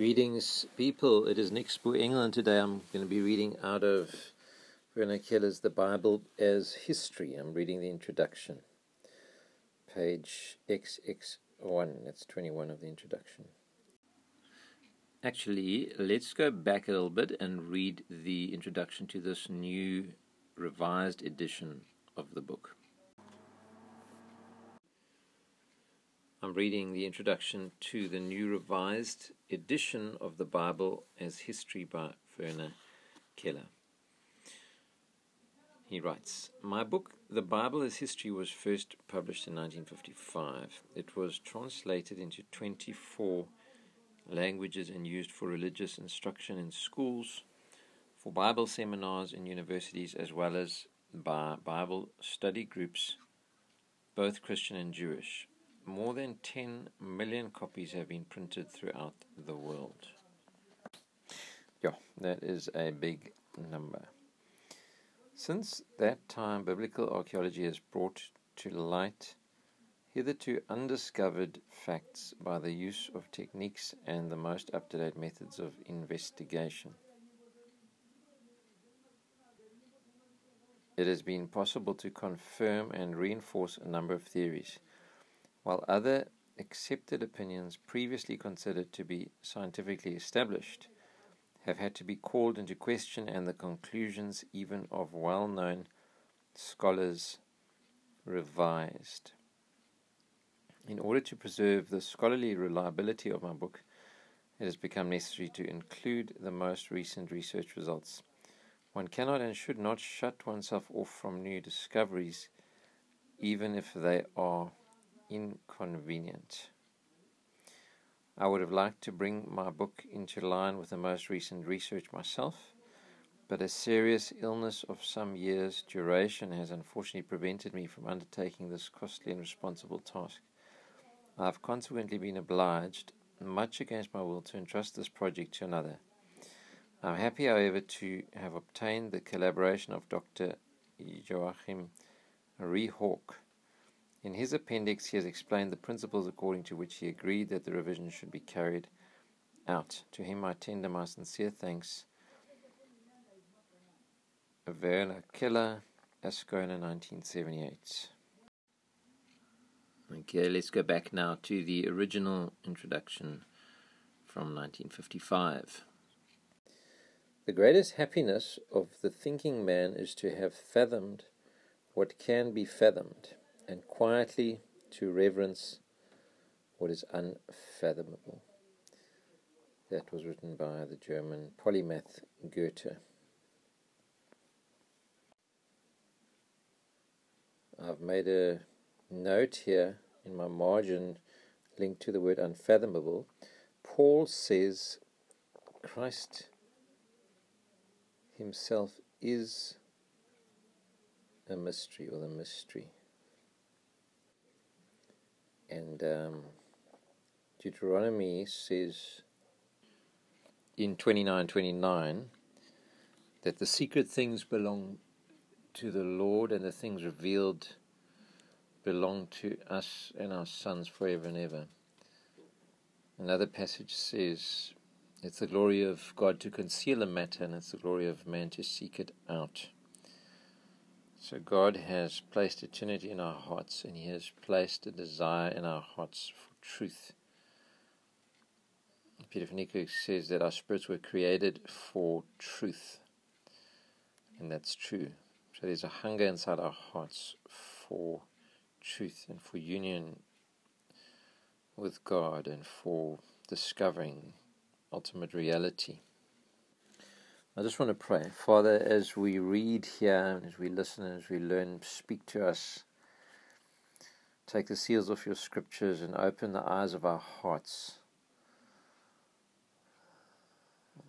Greetings, people. It is Nick Spoo England today. I'm going to be reading out of Werner Keller's The Bible as History. I'm reading the introduction, page XX1. That's 21 of the introduction. Actually, let's go back a little bit and read the introduction to this new revised edition of the book. I'm reading the introduction to the new revised edition of the Bible as History by Werner Keller. He writes My book, The Bible as History, was first published in 1955. It was translated into 24 languages and used for religious instruction in schools, for Bible seminars in universities, as well as by Bible study groups, both Christian and Jewish more than 10 million copies have been printed throughout the world. Yeah, that is a big number. Since that time, biblical archaeology has brought to light hitherto undiscovered facts by the use of techniques and the most up to date methods of investigation. It has been possible to confirm and reinforce a number of theories while other accepted opinions previously considered to be scientifically established have had to be called into question and the conclusions even of well known scholars revised. In order to preserve the scholarly reliability of my book, it has become necessary to include the most recent research results. One cannot and should not shut oneself off from new discoveries, even if they are inconvenient. I would have liked to bring my book into line with the most recent research myself, but a serious illness of some years' duration has unfortunately prevented me from undertaking this costly and responsible task. I have consequently been obliged, much against my will, to entrust this project to another. I am happy, however, to have obtained the collaboration of Dr. Joachim Rehork in his appendix, he has explained the principles according to which he agreed that the revision should be carried out. To him I tender my sincere thanks. Werner Keller, Ascona, 1978. Okay, let's go back now to the original introduction from 1955. The greatest happiness of the thinking man is to have fathomed what can be fathomed and quietly to reverence what is unfathomable. That was written by the German polymath Goethe. I've made a note here in my margin linked to the word unfathomable. Paul says Christ himself is a mystery or the mystery. And um, Deuteronomy says in 29:29 that the secret things belong to the Lord and the things revealed belong to us and our sons forever and ever. Another passage says it's the glory of God to conceal a matter and it's the glory of man to seek it out. So God has placed eternity in our hearts, and He has placed a desire in our hearts for truth. Peter Finico says that our spirits were created for truth, and that's true. So there's a hunger inside our hearts for truth and for union with God and for discovering ultimate reality. I just want to pray. Father, as we read here, as we listen, as we learn, speak to us. Take the seals off your scriptures and open the eyes of our hearts.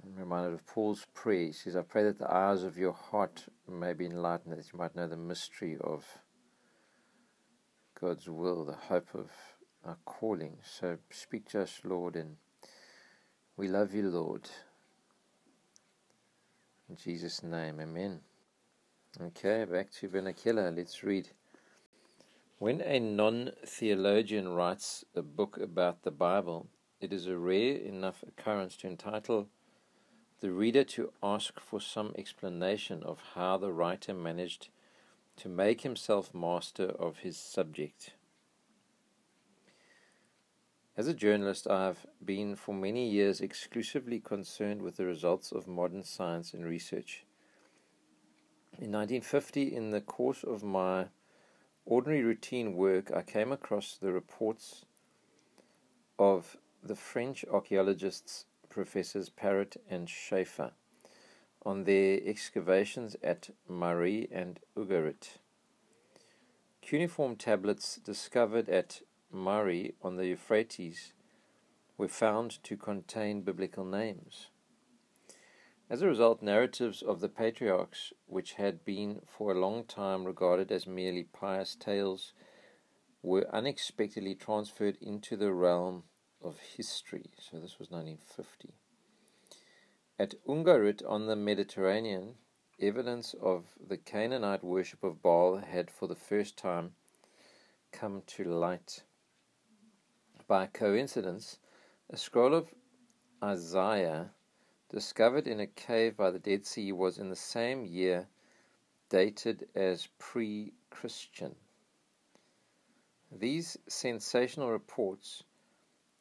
I'm reminded of Paul's prayer. He says, I pray that the eyes of your heart may be enlightened, that you might know the mystery of God's will, the hope of our calling. So speak to us, Lord, and we love you, Lord. In Jesus' name, amen. Okay, back to Keller. Let's read. When a non theologian writes a book about the Bible, it is a rare enough occurrence to entitle the reader to ask for some explanation of how the writer managed to make himself master of his subject. As a journalist, I have been for many years exclusively concerned with the results of modern science and research. In 1950, in the course of my ordinary routine work, I came across the reports of the French archaeologists Professors Parrot and Schaeffer on their excavations at Mari and Ugarit. Cuneiform tablets discovered at Mari on the Euphrates were found to contain biblical names. As a result, narratives of the patriarchs, which had been for a long time regarded as merely pious tales, were unexpectedly transferred into the realm of history. So this was 1950. At Ugarit on the Mediterranean, evidence of the Canaanite worship of Baal had for the first time come to light. By coincidence, a scroll of Isaiah discovered in a cave by the Dead Sea was in the same year dated as pre Christian. These sensational reports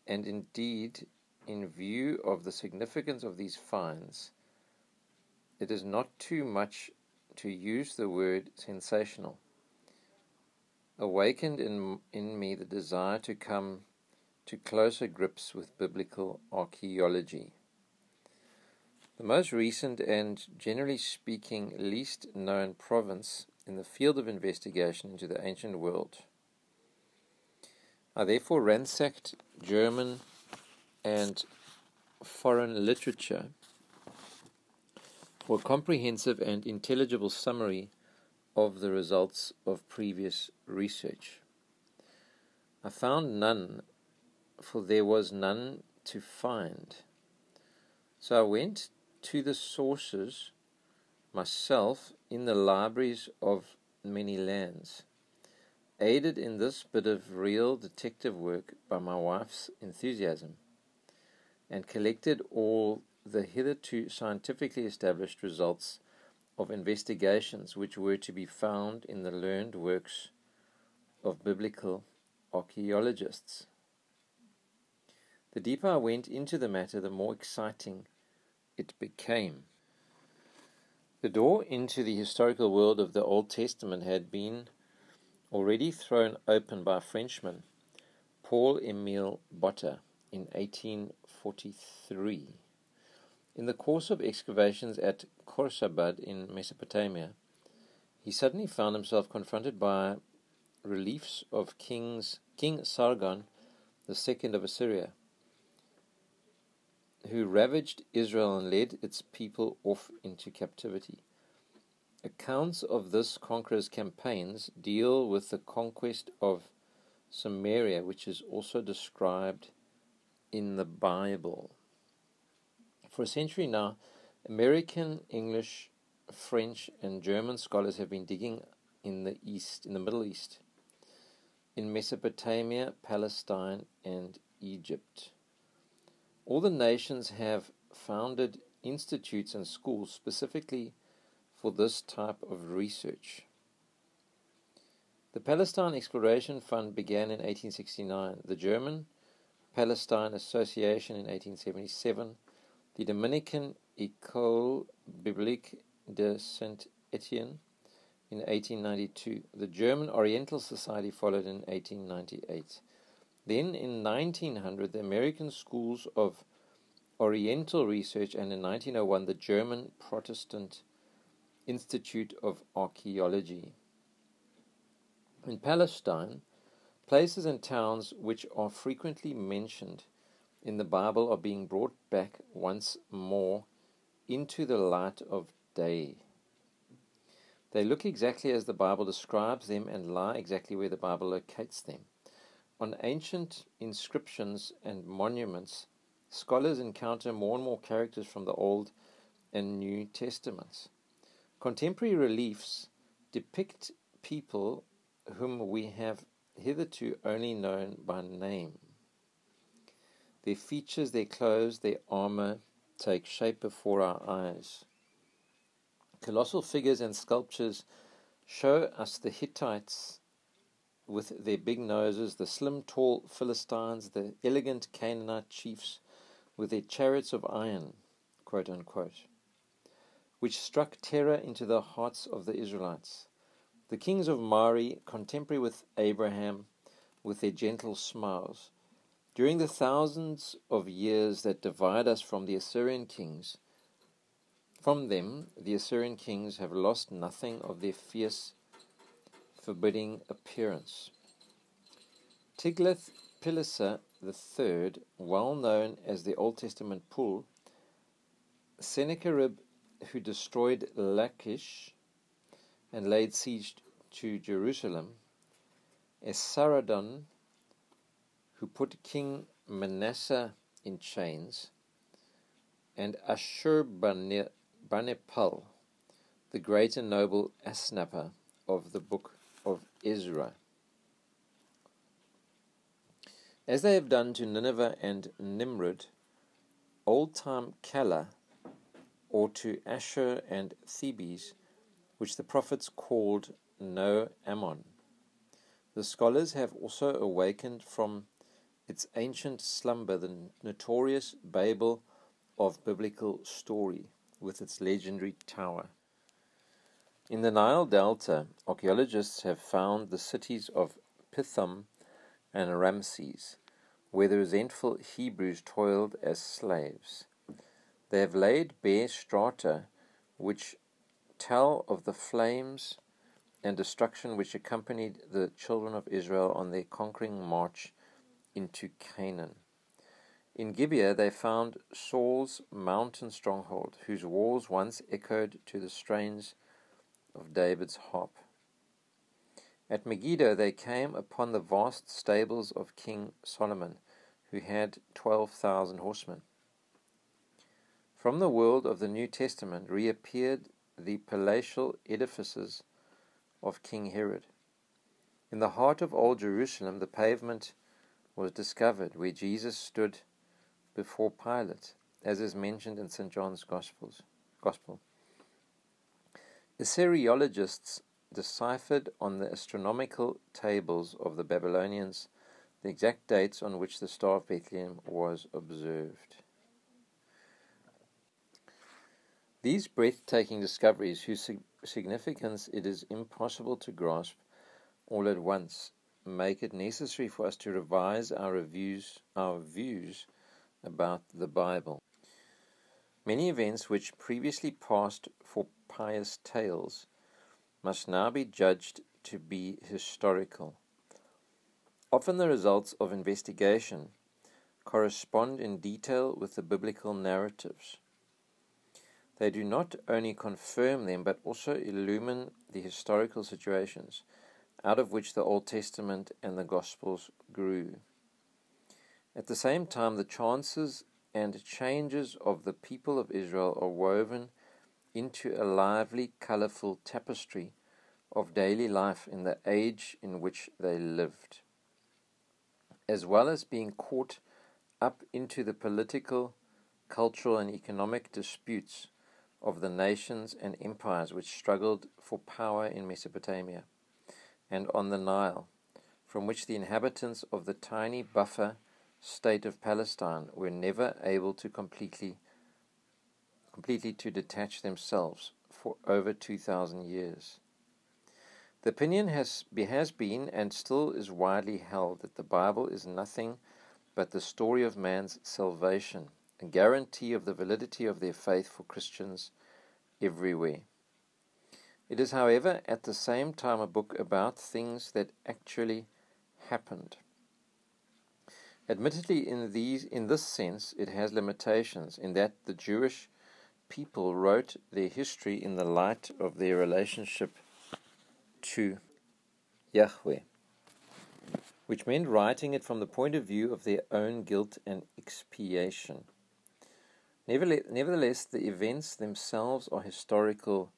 and indeed, in view of the significance of these finds, it is not too much to use the word sensational. Awakened in, in me the desire to come to closer grips with biblical archaeology. The most recent and, generally speaking, least known province in the field of investigation into the ancient world I therefore ransacked German and foreign literature for a comprehensive and intelligible summary of the results of previous research. I found none, for there was none to find. So I went to the sources myself in the libraries of many lands aided in this bit of real detective work by my wife's enthusiasm, and collected all the hitherto scientifically established results of investigations which were to be found in the learned works of biblical archaeologists. The deeper I went into the matter, the more exciting it became. The door into the historical world of the Old Testament had been already thrown open by a Frenchman, Paul Emile Botta, in 1843. In the course of excavations at Khorsabad in Mesopotamia, he suddenly found himself confronted by reliefs of kings, King Sargon II of Assyria, who ravaged Israel and led its people off into captivity. Accounts of this conqueror's campaigns deal with the conquest of Samaria, which is also described in the Bible. For a century now, American, English, French, and German scholars have been digging in the East, in the Middle East, in Mesopotamia, Palestine, and Egypt. All the nations have founded institutes and schools specifically for this type of research. The Palestine Exploration Fund began in 1869, the German Palestine Association in 1877, the Dominican École Biblique de Saint Etienne in 1892. The German Oriental Society followed in 1898. Then in 1900, the American Schools of Oriental Research, and in 1901, the German Protestant Institute of Archaeology. In Palestine, places and towns which are frequently mentioned in the Bible are being brought back once more into the light of day. They look exactly as the Bible describes them and lie exactly where the Bible locates them. On ancient inscriptions and monuments, scholars encounter more and more characters from the Old and New Testaments. Contemporary reliefs depict people whom we have hitherto only known by name. Their features, their clothes, their armor take shape before our eyes. Colossal figures and sculptures show us the Hittites with their big noses, the slim, tall Philistines, the elegant Canaanite chiefs with their chariots of iron, quote unquote, which struck terror into the hearts of the Israelites. The kings of Mari, contemporary with Abraham, with their gentle smiles. During the thousands of years that divide us from the Assyrian kings, from them the Assyrian kings have lost nothing of their fierce, forbidding appearance. Tiglath-Pileser III, well known as the Old Testament Pul, Sennacherib, who destroyed Lachish and laid siege to Jerusalem, Esarhaddon, who put King Manasseh in chains, and Ashurbanipal, the great and noble Asnapper of the book of Ezra. As they have done to Nineveh and Nimrud, old time Calah, or to Assur and Thebes, which the prophets called No Ammon. The scholars have also awakened from its ancient slumber the notorious Babel of biblical story with its legendary tower. In the Nile Delta, archaeologists have found the cities of Pithom and Ramses, where the resentful Hebrews toiled as slaves. They have laid bare strata which tell of the flames and destruction which accompanied the children of Israel on their conquering march into Canaan. In Gibeah they found Saul's mountain stronghold, whose walls once echoed to the strains of David's harp. At Megiddo they came upon the vast stables of King Solomon, who had twelve thousand horsemen. From the world of the New Testament reappeared the palatial edifices of King Herod. In the heart of Old Jerusalem, the pavement was discovered where Jesus stood before Pilate, as is mentioned in St. John's Gospels, Gospel. Assyriologists deciphered on the astronomical tables of the Babylonians the exact dates on which the Star of Bethlehem was observed. These breathtaking discoveries, whose significance it is impossible to grasp all at once, make it necessary for us to revise our reviews, our views about the Bible. Many events which previously passed for pious tales must now be judged to be historical. Often the results of investigation correspond in detail with the biblical narratives. They do not only confirm them, but also illumine the historical situations out of which the Old Testament and the Gospels grew. At the same time, the chances and changes of the people of Israel are woven into a lively, colorful tapestry of daily life in the age in which they lived, as well as being caught up into the political, cultural, and economic disputes of the nations and empires which struggled for power in Mesopotamia and on the Nile, from which the inhabitants of the tiny buffer state of Palestine were never able to completely completely to detach themselves for over 2000 years. The opinion has, has been and still is widely held that the Bible is nothing but the story of man's salvation a guarantee of the validity of their faith for Christians everywhere. It is, however, at the same time a book about things that actually happened. Admittedly, in these, in this sense, it has limitations in that the Jewish people wrote their history in the light of their relationship to Yahweh, which meant writing it from the point of view of their own guilt and expiation. Nevertheless, the events themselves are historical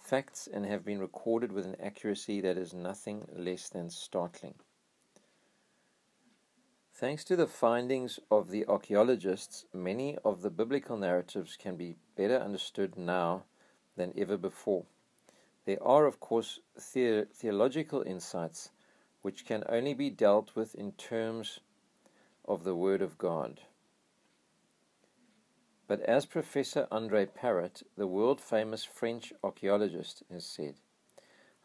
facts and have been recorded with an accuracy that is nothing less than startling. Thanks to the findings of the archaeologists, many of the biblical narratives can be better understood now than ever before. There are, of course, the- theological insights which can only be dealt with in terms of the Word of God. But as Professor Andre Parrot, the world famous French archaeologist, has said,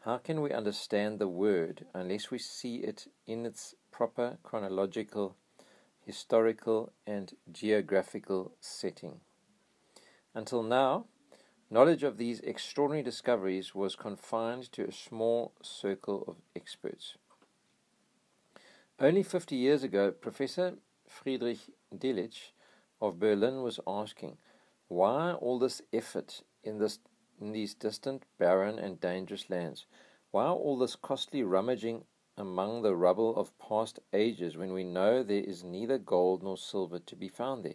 how can we understand the Word unless we see it in its proper chronological, historical, and geographical setting? Until now, knowledge of these extraordinary discoveries was confined to a small circle of experts. Only 50 years ago, Professor Friedrich Delitzsch of Berlin was asking, why all this effort in, this, in these distant, barren, and dangerous lands? Why all this costly rummaging among the rubble of past ages when we know there is neither gold nor silver to be found there?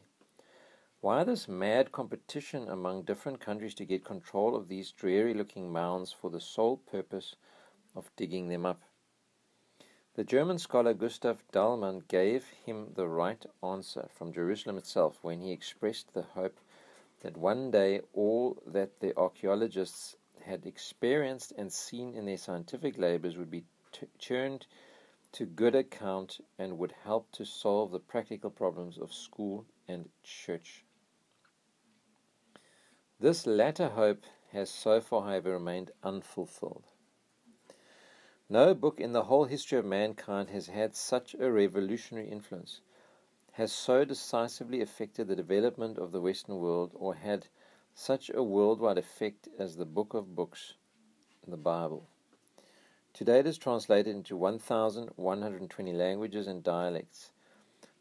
Why this mad competition among different countries to get control of these dreary looking mounds for the sole purpose of digging them up? The German scholar Gustav Dalman gave him the right answer from Jerusalem itself when he expressed the hope that one day all that the archaeologists had experienced and seen in their scientific labors would be t- turned to good account and would help to solve the practical problems of school and church. This latter hope has so far, however, remained unfulfilled. No book in the whole history of mankind has had such a revolutionary influence, has so decisively affected the development of the Western world, or had such a worldwide effect as the book of books, the Bible. Today it is translated into 1,120 languages and dialects,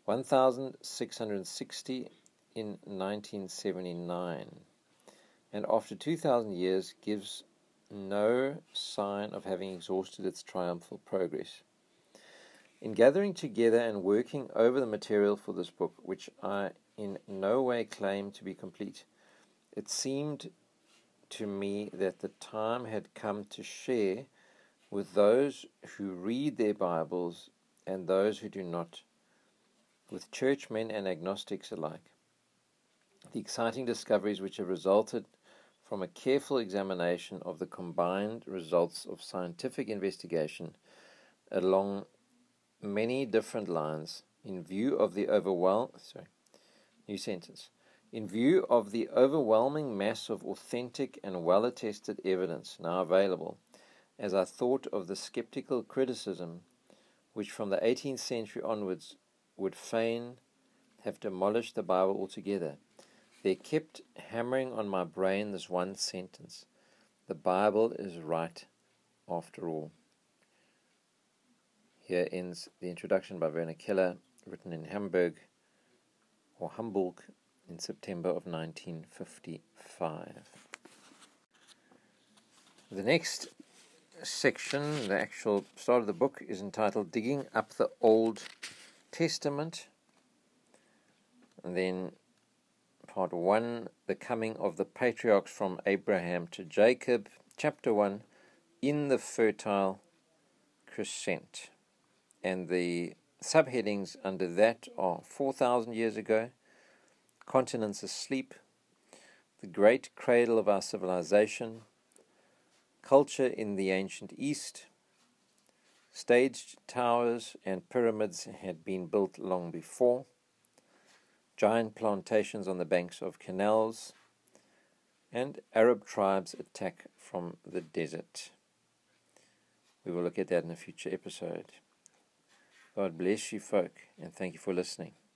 1,660 in 1979, and after 2,000 years gives no sign of having exhausted its triumphal progress. In gathering together and working over the material for this book, which I in no way claim to be complete, it seemed to me that the time had come to share with those who read their Bibles and those who do not, with churchmen and agnostics alike, the exciting discoveries which have resulted from a careful examination of the combined results of scientific investigation along many different lines in view of the overwhelm sorry new sentence. In view of the overwhelming mass of authentic and well attested evidence now available as I thought of the skeptical criticism which from the 18th century onwards would fain have demolished the Bible altogether there kept hammering on my brain this one sentence The Bible is right after all. Here ends the introduction by Werner Keller, written in Hamburg or Hamburg in September of 1955. The next section, the actual start of the book, is entitled Digging Up the Old Testament. And then part 1 The Coming of the Patriarchs from Abraham to Jacob, chapter 1 In the Fertile Crescent. And the subheadings under that are 4,000 years ago, continents asleep, the great cradle of our civilization, culture in the ancient East, staged towers and pyramids had been built long before giant plantations on the banks of canals, and Arab tribes attack from the desert. We will look at that in a future episode. God bless you, folk, and thank you for listening.